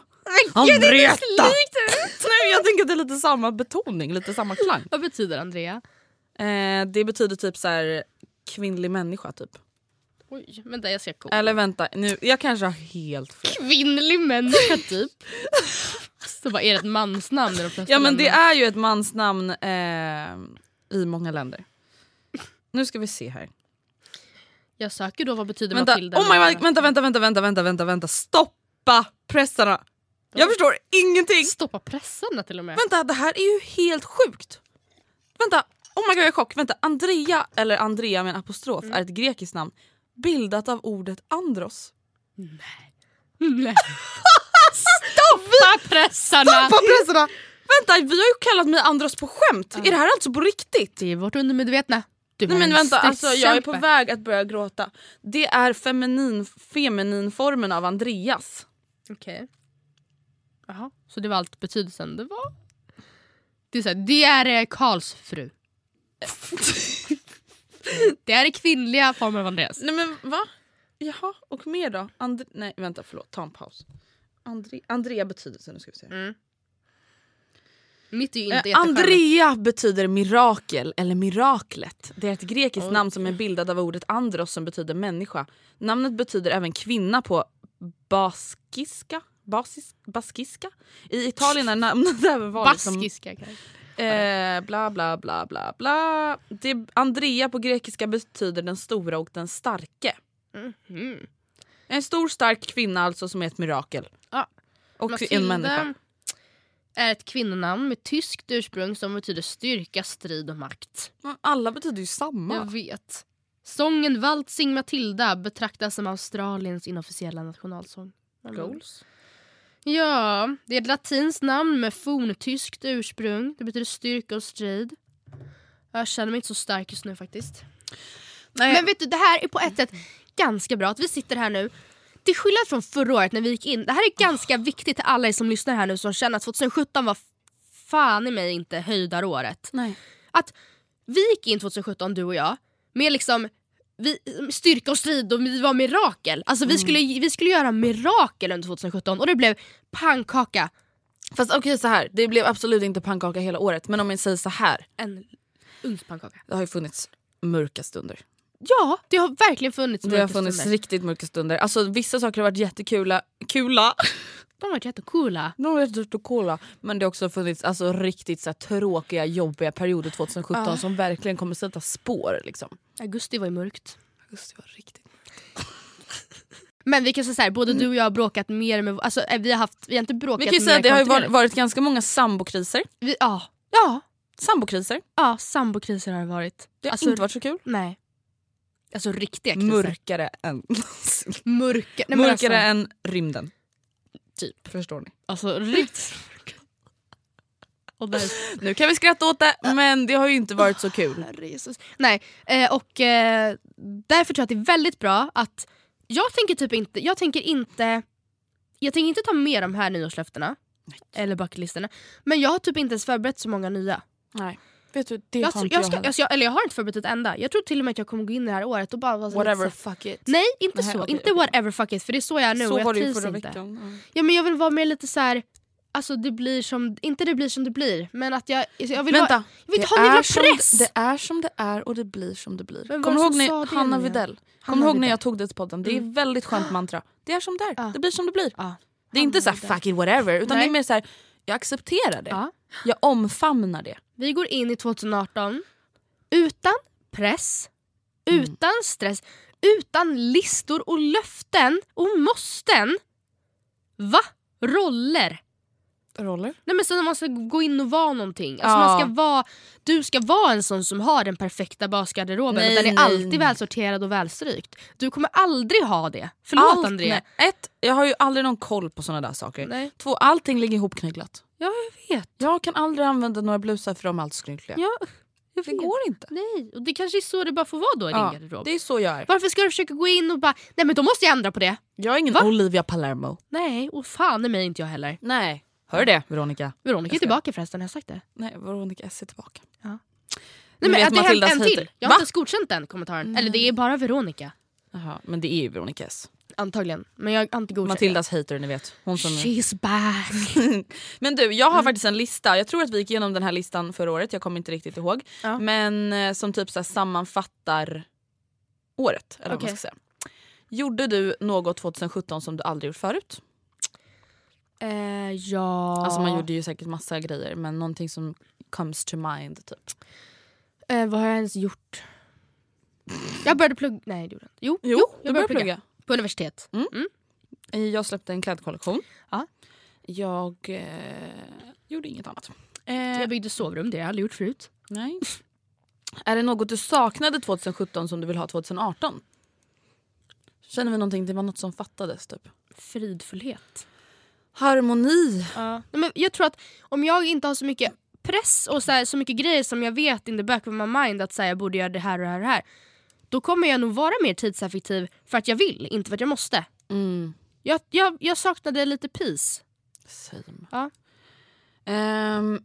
Andrietta! Nej, jag tänker att det är lite samma betoning, lite samma klang. Vad betyder Andrea? Eh, det betyder typ så här kvinnlig människa typ. Oj, vänta jag ska kolla. Eller vänta, nu, jag kanske har helt fel. Kvinnlig människa typ. Så vad är det ett mansnamn de Ja men det är ju ett mansnamn eh, i många länder. Nu ska vi se här. Jag söker då vad betyder Vänta, Matilda? oh my God, vänta, vänta, vänta, vänta, vänta, vänta, vänta, stoppa pressarna! Jag förstår ingenting! Stoppa pressarna till och med. Vänta, det här är ju helt sjukt! Vänta, oh my god jag är i chock. Vänta, Andrea, eller Andrea med en apostrof, är ett grekiskt namn bildat av ordet andros. Nej. Stoppa pressarna! Stoppa pressarna! Vänta, vi har ju kallat mig andros på skämt. Är det här alltså på riktigt? Det är vårt undermedvetna. Var Nej men en vänta, alltså, jag är på väg att börja gråta. Det är feminin, feminin formen av Andreas. Okej. Jaha, så det var allt betydelsen det var? Det är, så här, det är eh, Karls fru. det är kvinnliga formen av Andreas. Nej men va? Jaha, och mer då? And Nej vänta förlåt, ta en paus. Andre Andrea betydelsen, nu ska vi se. Mm. Mitt är ju Eh, inte jättecharmigt. Andrea betyder mirakel eller miraklet. Det är ett grekiskt Oj. namn som är bildat av ordet andros som betyder människa. Namnet betyder även kvinna på baskiska. Basis, baskiska? I Italien är namnet även vanligt Baskiska kanske. Eh, bla bla bla bla bla. Det, Andrea på grekiska betyder den stora och den starke. Mhm. En stor stark kvinna alltså som är ett mirakel. Ja. Och Matilda en människa. är ett kvinnonamn med tyskt ursprung som betyder styrka, strid och makt. Alla betyder ju samma. Jag vet. Sången Waltzing Matilda betraktas som Australiens inofficiella nationalsång. Goals. Ja, det är ett latinskt namn med forntyskt ursprung. Det betyder styrka och strid. Jag känner mig inte så stark just nu faktiskt. Nej, Men vet du, det här är på ett sätt ganska bra att vi sitter här nu. Till skillnad från förra året när vi gick in. Det här är ganska viktigt till alla er som lyssnar här nu som känner att 2017 var fan i mig inte höjdaråret. nej. Att vi gick in 2017 du och jag med liksom vi, styrka och strid och vi var mirakel. Alltså vi, skulle, vi skulle göra mirakel under 2017 och det blev pannkaka. Fast okej så här. det blev absolut inte pannkaka hela året. Men om jag säger så här. En ugnspannkaka. Det har ju funnits mörka stunder. Ja, det har verkligen funnits Det har mörka funnits stunder. riktigt mörka stunder. Alltså vissa saker har varit jättekula. Kula. De har varit jättecoola. De har varit jättekola. Men det har också funnits alltså, riktigt så här, tråkiga, jobbiga perioder 2017 Ah. som verkligen kommer sätta spår. Liksom. Augusti var ju mörkt. Augusti var riktigt Men vi kan säga såhär, både du och jag har bråkat mer med... Alltså eh, vi har haft, vi har inte bråkat Vi kan säga att det har ju varit, ganska många sambokriser. Vi, ja, ja, Sambokriser. ja, sambokriser har det varit. Det har Alltså, inte varit så kul. Nej. Alltså riktiga kriser. Mörkare än, Mörka. Nej, mörkare alltså, än rymden. Typ. Förstår ni? Alltså riktigt Nu kan vi skratta åt det men det har ju inte varit så kul. Jesus. Nej, eh, och eh, därför tror jag att det är väldigt bra att jag tänker typ inte, jag tänker inte jag tänker inte ta med de här nyårslöftena eller bucketlisterna men jag har typ inte ens förberett så många nya. Nej. Vet du, det Jag, har inte jag, jag, ska, heller. alltså, jag, eller jag har inte förberett ett enda. Jag tror till och med att jag kommer gå in det här året och bara vara så Whatever, lite fuck it. Nej inte Nej, så, okej, inte okej. whatever fuck it för det är så jag är nu och så jag var det ju trivs förra inte. veckan. Ja, men jag vill vara mer lite så här. Alltså det blir som, inte det blir som det blir men att jag, jag vill Vänta, ha, jag vill det inte ha en jävla press! Det är som det är och det blir som det blir. Vem Kommer det du ihåg när det Hanna? Videll? Kommer ihåg när jag tog det till podden? Det är Mm. väldigt skönt mantra. Det är som det är, Ja. det blir som det blir. Ja. Det är inte så fuck it whatever utan det är mer så jag accepterar det. Ja. Jag omfamnar det. Vi går in i 2018 utan press, Mm. utan stress, utan listor och löften och måsten. Va? Roller? Roller? Nej men så man ska gå in och vara någonting. Alltså Ja. man ska vara, du ska vara en sån som har den perfekta basgarderoben Nej, den är nej, alltid nej. välsorterad och välstrykt. Du kommer aldrig ha det. Förlåt Allt- André. nej. Ett, jag har ju aldrig någon koll på såna där saker. Nej. Två, allting ligger ihopknögglat. Ja jag vet. Jag kan aldrig använda några blusar för de är allt skrynkliga. Ja, det går inte. Nej, och det kanske är så det bara får vara då i Ja, din garderob. det är så jag är. Varför ska du försöka gå in och bara, nej men då måste jag ändra på det. Jag är ingen Va? Olivia Palermo. Nej, och fan i mig inte jag heller. Nej. Hör du det Veronica? Veronica är tillbaka förresten, har jag sagt det? Nej, Veronica S är tillbaka. Nej, Du men att det hänt en till. Jag har inte ens godkänt den kommentaren. Eller det är bara Veronica. Jaha, men det är ju Veronica S. Antagligen. Men jag har inte godkänt Matildas hater ni vet. Hon som... She's back. Men du, jag har faktiskt en lista. Jag tror att vi gick igenom den här listan förra året. Jag kommer inte riktigt ihåg. Ja. Men eh, som typ så sammanfattar året. Eller vad Okej. man ska säga. Gjorde du något 2017 som du aldrig gjort förut? Eh, ja... Alltså man gjorde ju säkert massa grejer men någonting som comes to mind typ. Eh, vad har jag ens gjort? Jag började plugga... Nej det gjorde jag inte. Jo, Jo, jag du började plugga. På universitet. Eh, Jag släppte en klädkollektion. Ja. Jag eh, gjorde inget annat. Eh, Jag byggde sovrum, det har jag aldrig gjort förut. nej. Är det något du saknade 2017 som du vill ha 2018? Känner vi någonting, det var något som fattades typ. Fridfullhet. Harmoni. Ja. Men jag tror att om jag inte har så mycket press och så, här, så mycket grejer som jag vet in the back of my mind att så här, jag borde göra det här och det här och det här. Då kommer jag nog vara mer tidseffektiv för att jag vill, inte för att jag måste. Mm. Jag, jag, jag saknade lite peace. Same. Ja. Ehm,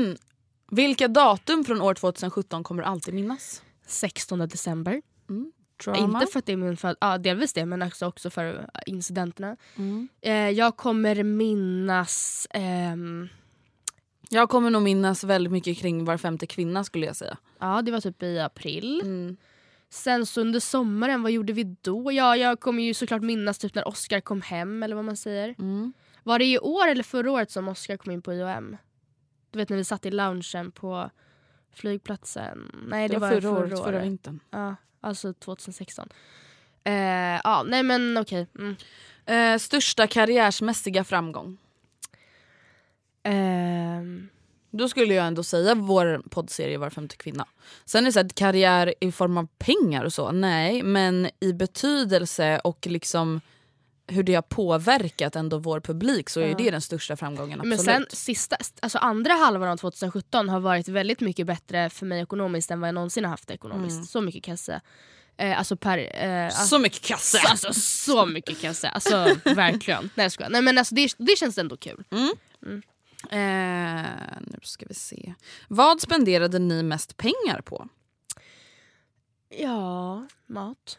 vilka datum från år 2017 kommer du alltid minnas? 16 december. Drama? Inte för att det är min föd- ja, delvis det men också, också för incidenterna. Mm. Eh, jag kommer minnas... ehm, Jag kommer nog minnas väldigt mycket kring var femte kvinna skulle jag säga. ja, det var typ i april. Mm. Sen så under sommaren, vad gjorde vi då? Ja, jag kommer ju såklart minnas typ när Oscar kom hem eller vad man säger. Mm. Var det i år eller förra året som Oscar kom in på IOM? Du vet när vi satt i loungen på flygplatsen. Nej det, Det var förra året, förra vintern. Ja, alltså 2016. Eh, ja, nej men okej. Mm. Eh, största karriärsmässiga framgång? Ehm, Då skulle jag ändå säga vår poddserie Var femte kvinna. Sen är det så att karriär i form av pengar och så, nej. Men i betydelse och liksom hur det har påverkat ändå vår publik så är Ja. det den största framgången. men Absolut. sen sista, alltså andra halvan av 2017 har varit väldigt mycket bättre för mig ekonomiskt än vad jag någonsin har haft ekonomiskt. Så mycket kan jag säga. Eh, alltså per... Eh, så mycket kassa! Alltså så mycket säga. Alltså verkligen. Nej jag skojar. Nej men alltså det, det känns ändå kul. Eh, nu ska vi se. Vad spenderade ni mest pengar på? Ja, mat.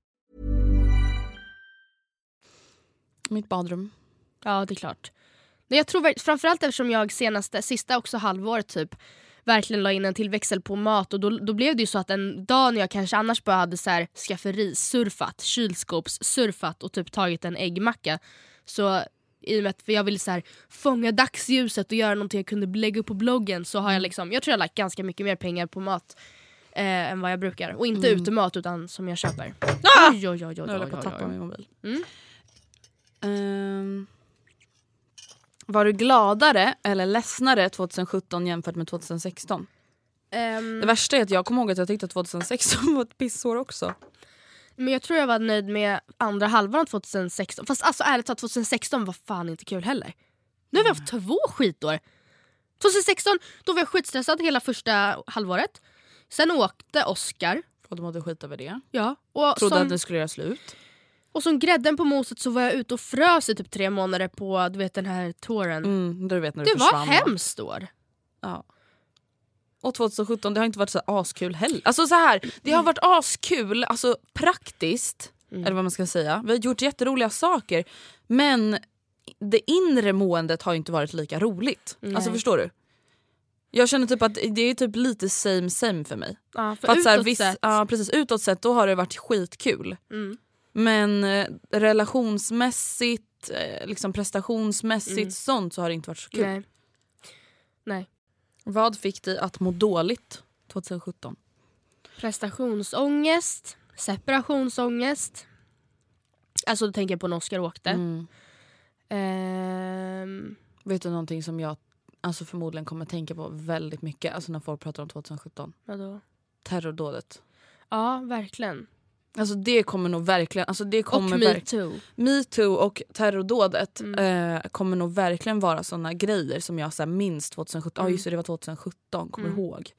Mitt badrum. Ja det är klart. Men jag tror framförallt eftersom jag senaste, sista också halvåret typ verkligen la in en till växel på mat och då, då blev det ju så att en dag när jag kanske annars bara hade så här skafferisurfat, kylskåpssurfat och typ tagit en äggmacka så i och med att jag ville så här, fånga dagsljuset och göra någonting jag kunde lägga upp på bloggen så har jag liksom, jag tror jag lagt ganska mycket mer pengar på mat eh, än vad jag brukar. Och inte utemat utan som jag köper. Ah! Oj, oj, oj, oj, oj, oj. min mobil. Mm. Ehm, var du gladare eller ledsnare 2017 jämfört med 2016? Ehm, Det värsta är att jag kommer ihåg att jag tyckte att 2016 var ett pissår också. Men jag tror jag var nöjd med andra halvan av 2016. Fast alltså ärligt talat 2016 var fan inte kul heller. Nu har vi haft två skitår. 2016 då var jag skitstressad hela första halvåret. Sen åkte Oscar. Och du mådde skit över det. Ja, och, Trodde som, att det skulle göra slut. Och som grädden på moset så var jag ute och frös i typ tre månader på du vet, den här touren. Mm, du vet när det du var försvann. va? hemskt år. Ja. Och 2017 det har inte varit så askul heller. Alltså så här, det har varit askul, alltså praktiskt, eller vad man ska säga. Vi har gjort jätteroliga saker men det inre måendet har inte varit lika roligt. Alltså Nej. förstår du? Jag känner typ att det är typ lite same same för mig. Ja, för För att så här, utåt viss, sett- ja, precis, utåt sett då har det varit skitkul. Mm. Men eh, relationsmässigt, eh, liksom prestationsmässigt, Mm. sånt så har det inte varit så kul. Nej. Nej. Vad fick dig att må dåligt 2017? Prestationsångest, separationsångest. Alltså då tänker jag på när Oscar åkte. Mm. Ehm, Vet du någonting som jag alltså förmodligen kommer tänka på väldigt mycket alltså när folk pratar om 2017? vadå? terrordådet. Ja, verkligen. Alltså det kommer nog verkligen... Alltså det Och kommer verk- metoo. Metoo och terrordådet Mm. eh, kommer nog verkligen vara såna grejer som jag så här, minns 2017. Ja Mm. just det, det var 2017, kommer Mm. ihåg.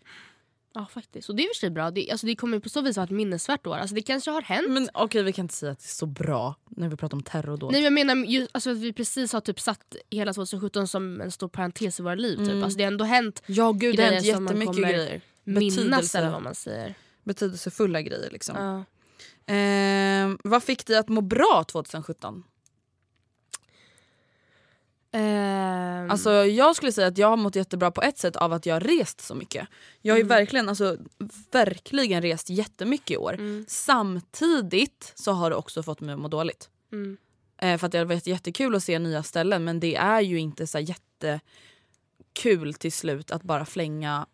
Ja faktiskt. Och det är och för sig bra. Det, alltså, det kommer på så vis vara ett minnesvärt år. Alltså, det kanske har hänt. Men okej vi kan inte säga att det är så bra när vi pratar om terrordåd. Nej jag menar ju, alltså, att vi precis har typ satt hela 2017 som en stor parentes i våra liv. Typ. Mm. Alltså, det har ändå hänt ja gud det har hänt grejer som man kommer grejer. minnas eller vad man säger. Betydelsefulla grejer liksom. Ja. Eh, vad fick dig att må bra 2017? Ehm, Alltså jag skulle säga att jag har mått jättebra på ett sätt av att jag har rest så mycket. Jag har Mm. verkligen, alltså, verkligen rest jättemycket i år. mm, Samtidigt så har det också fått mig att må dåligt. mm, Eh, för att det har varit jättekul att se nya ställen men det är ju inte så jättekul till slut att bara flänga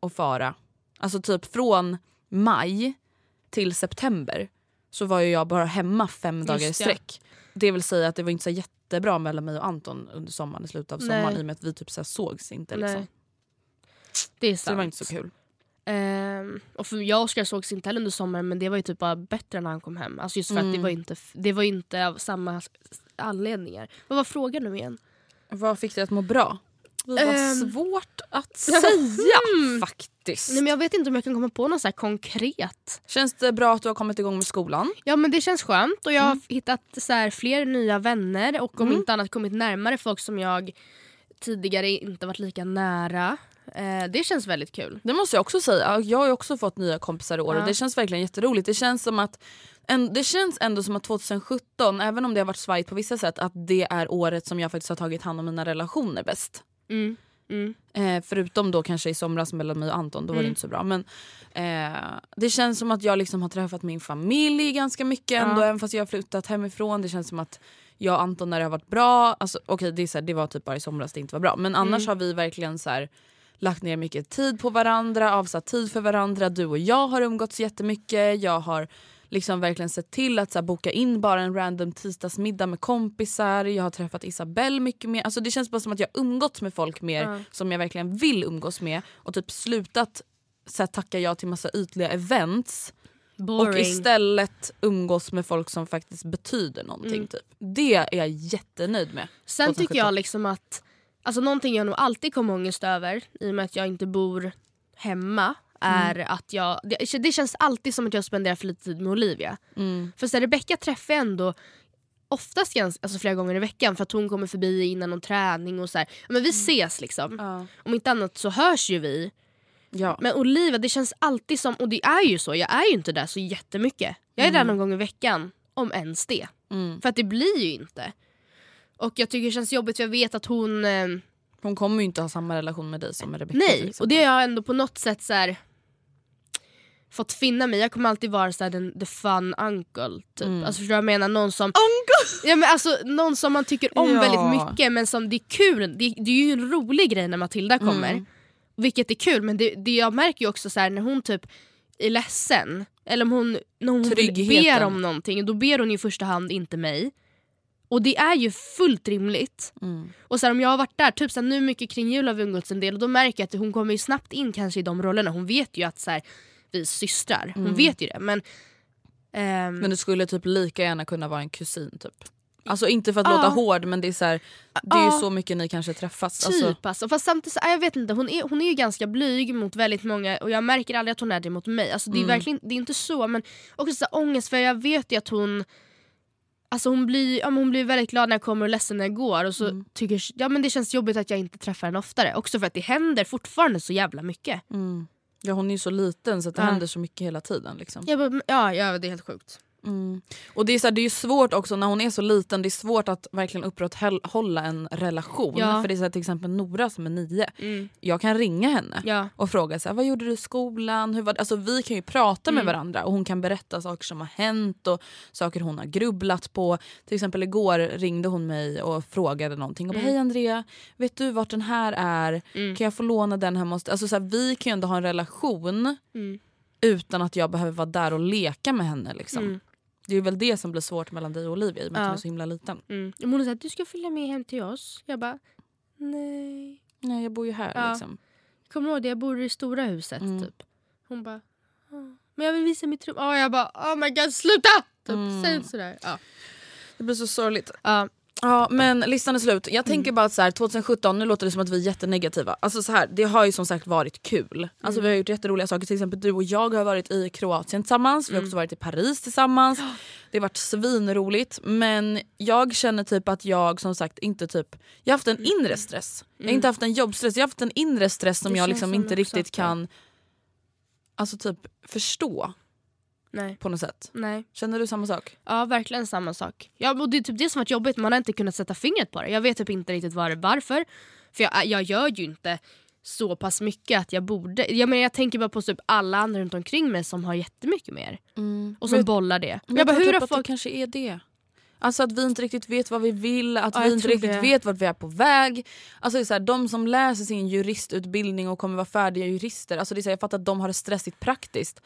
och fara. Alltså typ från maj till september så var ju jag bara hemma fem dagar i Just ja. sträck. Det vill säga att det var inte så jättebra mellan mig och Anton under sommaren i slutet av sommaren Nej. i och med att vi typ så sågs inte. Nej. Liksom. det är Så sant. det var inte så kul. Ehm, och för jag och Oskar sågs inte heller under sommaren men det var ju typ bara bättre när han kom hem. Alltså just för att det Mm. var inte, det var inte av samma anledningar. Vad var frågan nu igen? Vad fick dig att må bra? Var Ehm. svårt att säga faktiskt. Nej, men jag vet inte om jag kan komma på något så konkret. Känns det bra att du har kommit igång med skolan? Ja men det känns skönt och jag har hittat så fler nya vänner och om Mm. inte annat kommit närmare folk som jag tidigare inte varit lika nära. Eh, det känns väldigt kul. Det måste jag också säga. Jag har också fått nya kompisar i år Ja. och det känns verkligen jätteroligt. Det känns, som att, en, det känns ändå som att 2017, även om det har varit svajigt på vissa sätt, att det är året som jag faktiskt har tagit hand om mina relationer bäst. Mm. Mm. Eh, förutom då kanske i somras mellan mig och Anton, då var det Mm. inte så bra. Men eh, det känns som att jag liksom har träffat min familj ganska mycket ändå, även fast jag har flyttat hemifrån. Det känns som att jag och Anton när det har varit bra, alltså, okej det, är så här, det var typ bara i somras det inte var bra. Men annars Mm. har vi verkligen så här, lagt ner mycket tid på varandra, avsatt tid för varandra. Du och jag har umgåtts jättemycket. Jag har liksom verkligen sett till att så här, boka in bara en random tisdagsmiddag med kompisar. Jag har träffat Isabelle mycket mer. Alltså, det känns bara som att jag umgåtts med folk mer Ja. som jag verkligen vill umgås med och typ slutat så här, tacka ja till massa ytliga events Boring. och istället umgås med folk som faktiskt betyder någonting. Mm. Typ. Det är jag jättenöjd med. Sen tycker 2017. jag liksom att alltså någonting jag nog alltid kommer ångest över i och med att jag inte bor hemma är Mm. att jag, det, det känns alltid som att jag spenderar för lite tid med Olivia. Mm. För så här, Rebecca träffar jag ändå oftast gans, alltså flera gånger i veckan för att hon kommer förbi innan någon träning och så här. Men vi ses liksom. Ja. Om inte annat så hörs ju vi. Ja. Men Olivia det känns alltid som, och det är ju så, jag är ju inte där så jättemycket. Jag är där någon gång i veckan, om ens det. Mm. För att det blir ju inte. Och jag tycker det känns jobbigt för jag vet att hon... Eh, Hon kommer ju inte ha samma relation med dig som med Rebecca. nej, och det har jag ändå på något sätt så här, fått finna mig. Jag kommer alltid vara så här, den the fun uncle. Typ. Mm. Alltså förstår du vad jag menar? Någon som, ja, men alltså, någon som man tycker om Ja. väldigt mycket men som det är kul. Det, det är ju en rolig grej när Matilda kommer. Mm. Vilket är kul men det, det jag märker ju också så här, när hon typ är ledsen eller om hon, när hon ber om någonting då ber hon i första hand inte mig. Och det är ju fullt rimligt. Mm. Och så här, om jag har varit där, typ så här, nu mycket kring jul har vi umgåtts en del och då märker jag att hon kommer ju snabbt in kanske i de rollerna. Hon vet ju att så här, vi systrar, hon vet ju det. Men, ehm, Men du skulle typ lika gärna kunna vara en kusin typ. Alltså inte för att Ja. låta hård men det är, så här, det är ju så mycket ni kanske träffas. Typ Alltså, alltså. Fast samtidigt, så, jag vet inte, hon är, hon är ju ganska blyg mot väldigt många och jag märker aldrig att hon är det mot mig. Alltså, det, är Mm. verkligen, det är inte så men också så här, ångest för jag vet ju att hon Alltså hon blir, ja, men hon blir väldigt glad när jag kommer och ledsen när jag går och så Mm. tycker ja, men det känns jobbigt att jag inte träffar henne oftare. Också för att det händer fortfarande så jävla mycket. mm. Ja hon är ju så liten så det Ja. händer så mycket hela tiden. Liksom. Jag bara, ja, ja, det är helt sjukt. Mm. Och det är, så här, det är ju svårt också när hon är så liten, det är svårt att verkligen upprätthålla en relation. Ja. För det är så här, till exempel Nora som är nio, Mm. jag kan ringa henne Ja. och fråga så här, vad gjorde du i skolan? Hur var det? Alltså, vi kan ju prata med Mm. varandra och hon kan berätta saker som har hänt och saker hon har grubblat på. Till exempel igår ringde hon mig och frågade någonting. Och bara, Mm. Hej Andrea, vet du vart den här är? Mm. Kan jag få låna den hemma hos dig?" alltså, så här, Vi kan ju ändå ha en relation Mm. utan att jag behöver vara där och leka med henne. Liksom. Det är väl det som blir svårt mellan dig och Olivia i och med att Ja. hon är så himla liten. Mm. Hon sa att du ska följa med hem till oss. Jag bara, nej. Nej jag bor ju här Ja. liksom. Kommer du ihåg det? Jag bor i stora huset Mm. typ. Hon bara, Men jag vill visa mitt rum. Och jag bara oh my god sluta! Typ, Mm. Säg inte sådär. Ja. Det blir så sorgligt. Ja. Ja men listan är slut. Jag Mm. tänker bara att så här, 2017, nu låter det som att vi är jättenegativa. Alltså så här, det har ju som sagt varit kul. Alltså Mm. vi har gjort jätteroliga saker, till exempel du och jag har varit i Kroatien tillsammans, vi har Mm. också varit i Paris tillsammans. Det har varit svinroligt men jag känner typ att jag som sagt inte typ, jag har haft en inre stress. Jag har inte haft en jobbstress, jag har haft en inre stress som Mm. Det jag liksom som inte riktigt kan Alltså typ förstå Nej. på något sätt. Nej. Känner du samma sak? Ja verkligen samma sak. Ja, och det är typ det som varit jobbigt, man har inte kunnat sätta fingret på det. Jag vet typ inte riktigt var, varför. För jag, jag gör ju inte så pass mycket att jag borde. Jag, menar, jag tänker bara på typ alla andra runt omkring mig som har jättemycket mer. Och som Men- bollar det. Men Jag bara, tror hur typ har att det kanske är det. Alltså att vi inte riktigt vet vad vi vill, att Ja, vi jag inte riktigt det. vet vart vi är på väg. Alltså det är så här, de som läser sin juristutbildning och kommer vara färdiga jurister, alltså det är så här, jag fattar att de har det stressigt praktiskt.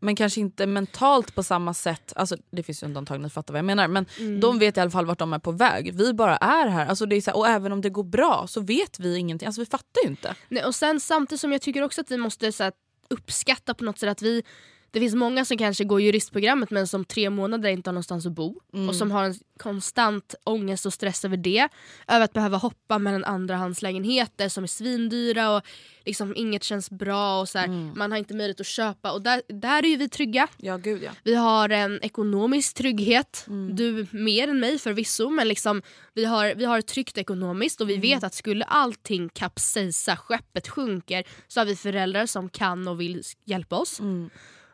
Men kanske inte mentalt på samma sätt. Alltså det finns undantag, ni fattar vad jag menar. Men Mm. de vet i alla fall vart de är på väg. Vi bara är här. Alltså det är så här, och även om det går bra så vet vi ingenting. Alltså vi fattar ju inte. Nej, och sen samtidigt som jag tycker också att vi måste så här, uppskatta på något sätt att vi det finns många som kanske går juristprogrammet men som tre månader inte har någonstans att bo och som har en konstant ångest och stress över det. Över att behöva hoppa mellan andrahandslägenheter som är svindyra och liksom inget känns bra och så här, man har inte möjlighet att köpa och där, där är ju vi trygga. Ja gud ja. Vi har en ekonomisk trygghet. Du mer än mig förvisso men liksom, vi, har, vi har tryggt ekonomiskt och vi vet att skulle allting kapsejsa, skeppet sjunker så har vi föräldrar som kan och vill hjälpa oss.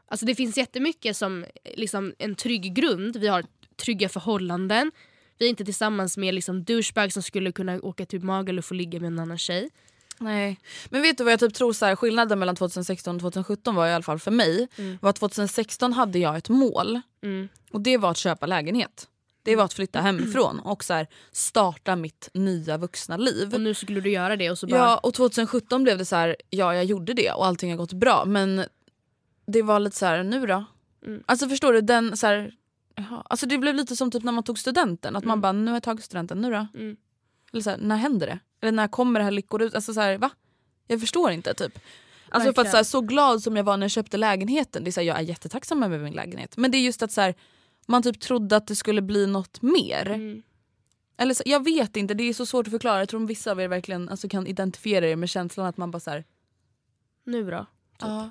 Alltså det finns jättemycket som liksom, en trygg grund. Vi har trygga förhållanden. Vi är inte tillsammans med liksom, douchebags som skulle kunna åka till Magaluf och ligga med en annan tjej. Nej. Men vet du vad jag typ tror så här, skillnaden mellan 2016 och 2017 var i alla fall för mig. var att 2016 hade jag ett mål Mm. och det var att köpa lägenhet. Det var att flytta hemifrån och så här, starta mitt nya vuxna liv. Och nu skulle du göra det och så bara... Ja och 2017 blev det så här, ja jag gjorde det och allting har gått bra men det var lite så här, nu då? Mm. Alltså förstår du, den så här, alltså det blev lite som typ när man tog studenten, att man bara nu har jag tagit studenten, nu då? Mm. Eller så här, när händer det? Eller när kommer det här lyckor ut? Alltså så här, va? Jag förstår inte typ. Alltså för att så, här, så glad som jag var när jag köpte lägenheten, det är så jag är jättetacksam över min lägenhet. Men det är just att så man typ trodde att det skulle bli något mer. Mm. Eller så, jag vet inte, det är så svårt att förklara. Jag tror att vissa av er verkligen alltså, kan identifiera er med känslan att man bara såhär... Nu då? Ja, va?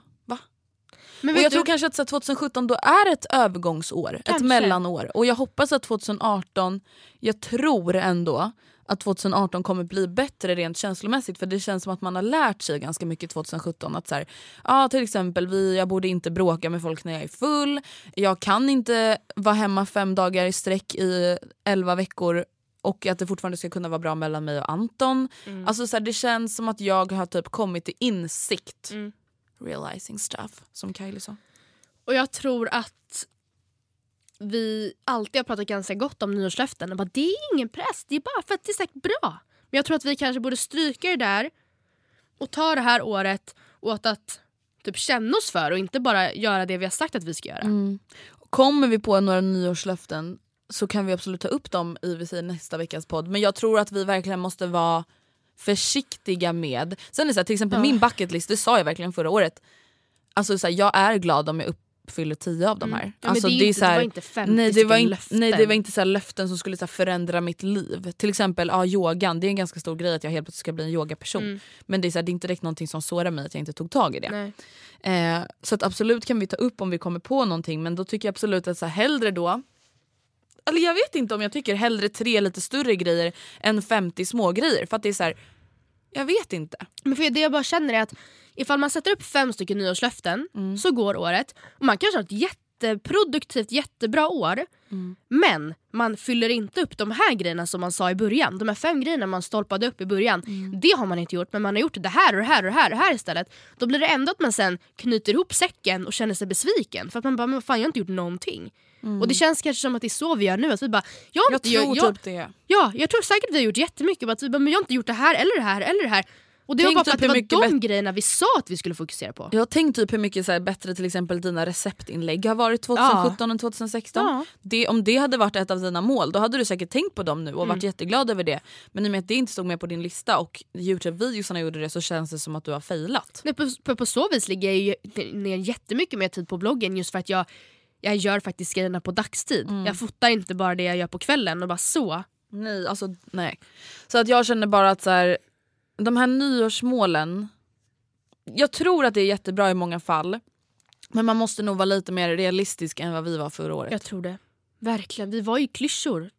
Men Och jag du, tror kanske att här, 2017 då är ett övergångsår, ett Kanske. mellanår. Och jag hoppas att 2018, jag tror ändå att 2018 kommer bli bättre rent känslomässigt för det känns som att man har lärt sig ganska mycket 2017. Att så här, ja, till exempel, vi, jag borde inte bråka med folk när jag är full. Jag kan inte vara hemma fem dagar i sträck i elva veckor och att det fortfarande ska kunna vara bra mellan mig och Anton. Mm. Alltså så här, Det känns som att jag har typ kommit till insikt. Mm. Realizing stuff, som Kylie sa. Och jag tror att vi alltid har pratat ganska gott om nyårslöften. Och bara, det är ingen press, det är bara för att det är säkert bra. Men jag tror att vi kanske borde stryka det där och ta det här året åt att typ känna oss för och inte bara göra det vi har sagt att vi ska göra. Mm. Kommer vi på några nyårslöften så kan vi absolut ta upp dem i vi säger, nästa veckas podd. Men jag tror att vi verkligen måste vara försiktiga med... Sen är det så här, till exempel min bucket list, det sa jag verkligen förra året. Alltså så här, Jag är glad om jag uppfyller tio av de här. Ja, men alltså, det ju inte- så här- det var inte 50 nej, det var inte, löften. nej det var inte så här löften som skulle så förändra mitt liv. Till exempel ja, yogan, det är en ganska stor grej att jag helt plötsligt ska bli en yogaperson. Mm. Men det är, så det är inte direkt någonting som sårar mig att jag inte tog tag i det. Eh, så absolut kan vi ta upp om vi kommer på någonting men då tycker jag absolut att så hellre då eller jag vet inte om jag tycker hellre tre lite större grejer än 50 små grejer för att det är så här, jag vet inte. Men för det jag bara känner är att ifall man sätter upp fem stycken nyårslöften Mm. så går året och man kanske har ett jätteproduktivt, jättebra år Mm. men man fyller inte upp de här grejerna som man sa i början. De här fem grejerna man stolpade upp i början, Mm. det har man inte gjort men man har gjort det här och det här och det här, och det här istället. Då blir det ändå att man sen knyter ihop säcken och känner sig besviken för att man bara, men fan jag har inte gjort någonting. Och det känns kanske som att det är så vi gör nu. Att vi bara, jag, Jag inte, tror jag, typ det. Ja, jag tror säkert vi har gjort jättemycket. Bara att vi bara, men jag har inte gjort det här eller det här eller det här. Och det var Tänk bara typ för att det var de grejerna vi sa att vi skulle fokusera på. Jag har tänkt typ hur mycket så här, bättre till exempel dina receptinlägg har varit 2017 än 2016. Ja. Det, om det hade varit ett av dina mål då hade du säkert tänkt på dem nu och Mm. varit jätteglad över det. Men i och med att det inte stod med på din lista och Youtube-videosarna gjorde det så känns det som att du har failat. Nej, på, på, på så vis ligger jag ju ner jättemycket mer tid på bloggen just för att jag, jag gör faktiskt grejerna på dagstid. Mm. Jag fotar inte bara det jag gör på kvällen och bara så. Nej, alltså nej. Så att jag känner bara att så här, de här nyårsmålen, jag tror att det är jättebra i många fall. Men man måste nog vara lite mer realistisk än vad vi var förra året. Jag tror det. Verkligen, vi var ju klyschor.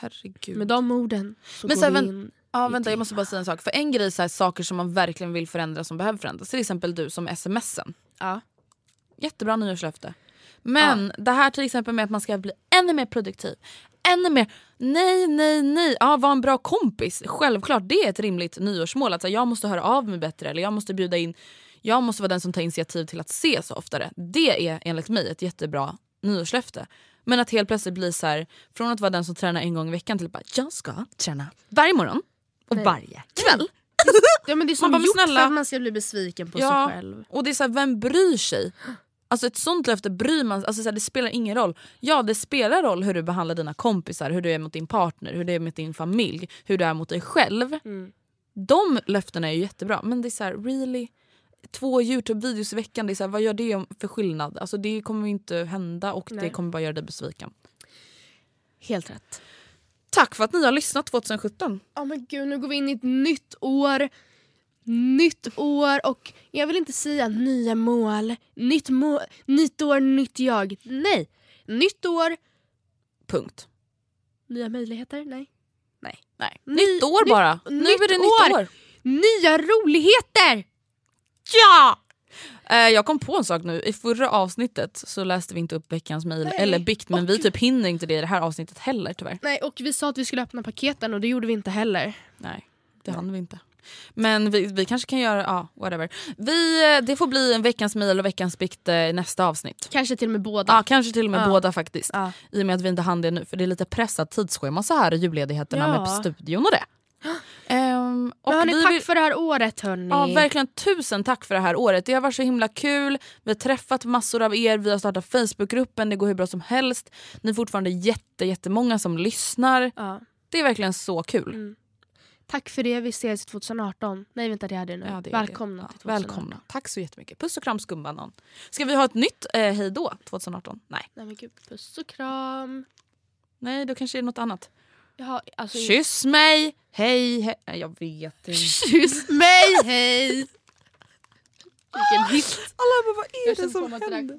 Herregud. Med de orden så Men går här, vi in Ja, vänta, jag måste bara säga en sak. För en grej är saker som man verkligen vill förändra som behöver förändras. Till exempel du som smsen. Ja. Jättebra nyårslöfte. Men det här till exempel med att man ska bli ännu mer produktiv. Ännu mer, nej nej nej, ja, var en bra kompis. Självklart det är ett rimligt nyårsmål. Att så här, jag måste höra av mig bättre eller jag måste bjuda in, jag måste vara den som tar initiativ till att ses oftare. Det är enligt mig ett jättebra nyårslöfte. Men att helt plötsligt bli så här, från att vara den som tränar en gång i veckan till att bara, jag ska träna varje morgon och Nej. varje kväll. Ja, men det är som Man bara, gjort snälla. för att man ska bli besviken på Ja, sig själv. Och det är så här, vem bryr sig? Alltså ett sånt löfte bryr man alltså så här, det spelar ingen roll. Ja det spelar roll hur du behandlar dina kompisar, hur du är mot din partner, hur du är mot din familj, hur du är mot dig själv. Mm. De löftena är ju jättebra men det är så här, really? Två Youtube-videos i veckan, det är så här, vad gör det för skillnad? Alltså det kommer inte hända och det Nej. kommer bara göra dig besviken. Helt rätt. Tack för att ni har lyssnat 2017. Ja men gud, nu går vi in i ett nytt år. Nytt år och jag vill inte säga nya mål. Nytt, må nytt år, nytt jag. Nej. Nytt år, Punkt. nya möjligheter. Nej. Nej. Ny- nytt år bara. nu nytt är det nytt år. år. Nya roligheter! Ja! Eh, jag kom på en sak nu. I förra avsnittet så läste vi inte upp veckans mejl Nej. eller bikt men vi typ hinner inte det i det här avsnittet heller tyvärr. Nej, och vi sa att vi skulle öppna paketen och det gjorde vi inte heller. Nej, det hann vi inte. Men vi, vi kanske kan göra, ja whatever. Vi, eh, det får bli en veckans mejl och veckans bikt eh, nästa avsnitt. Kanske till och med båda. Ja, kanske till och med Ja. båda faktiskt. Ja. I och med att vi inte hann det nu för det är lite pressat tidsschema så här i julledigheterna Ja. med studion och det. Ehm, och hörni, vi tack för det här året hörni. Ja verkligen tusen tack för det här året. Det har varit så himla kul. Vi har träffat massor av er, vi har startat Facebookgruppen, det går hur bra som helst. Ni är fortfarande jätte, jättemånga som lyssnar. Ja. Det är verkligen så kul. Mm. Tack för det, vi ses 2018. Nej vänta det är det nu. Ja, det är Välkomna det. till Ja, 2018. välkomna. Tack så jättemycket. Puss och kram skumbanan. Ska vi ha ett nytt eh, hej då 2018? Nej. Nej men gud, puss och kram. Nej, då kanske det är något annat. Jaha, alltså, Kyss mig! Hej, hej. Nej, Jag vet inte. Kyss mig, hej! Vilken hit. Alla bara, vad är det som händer?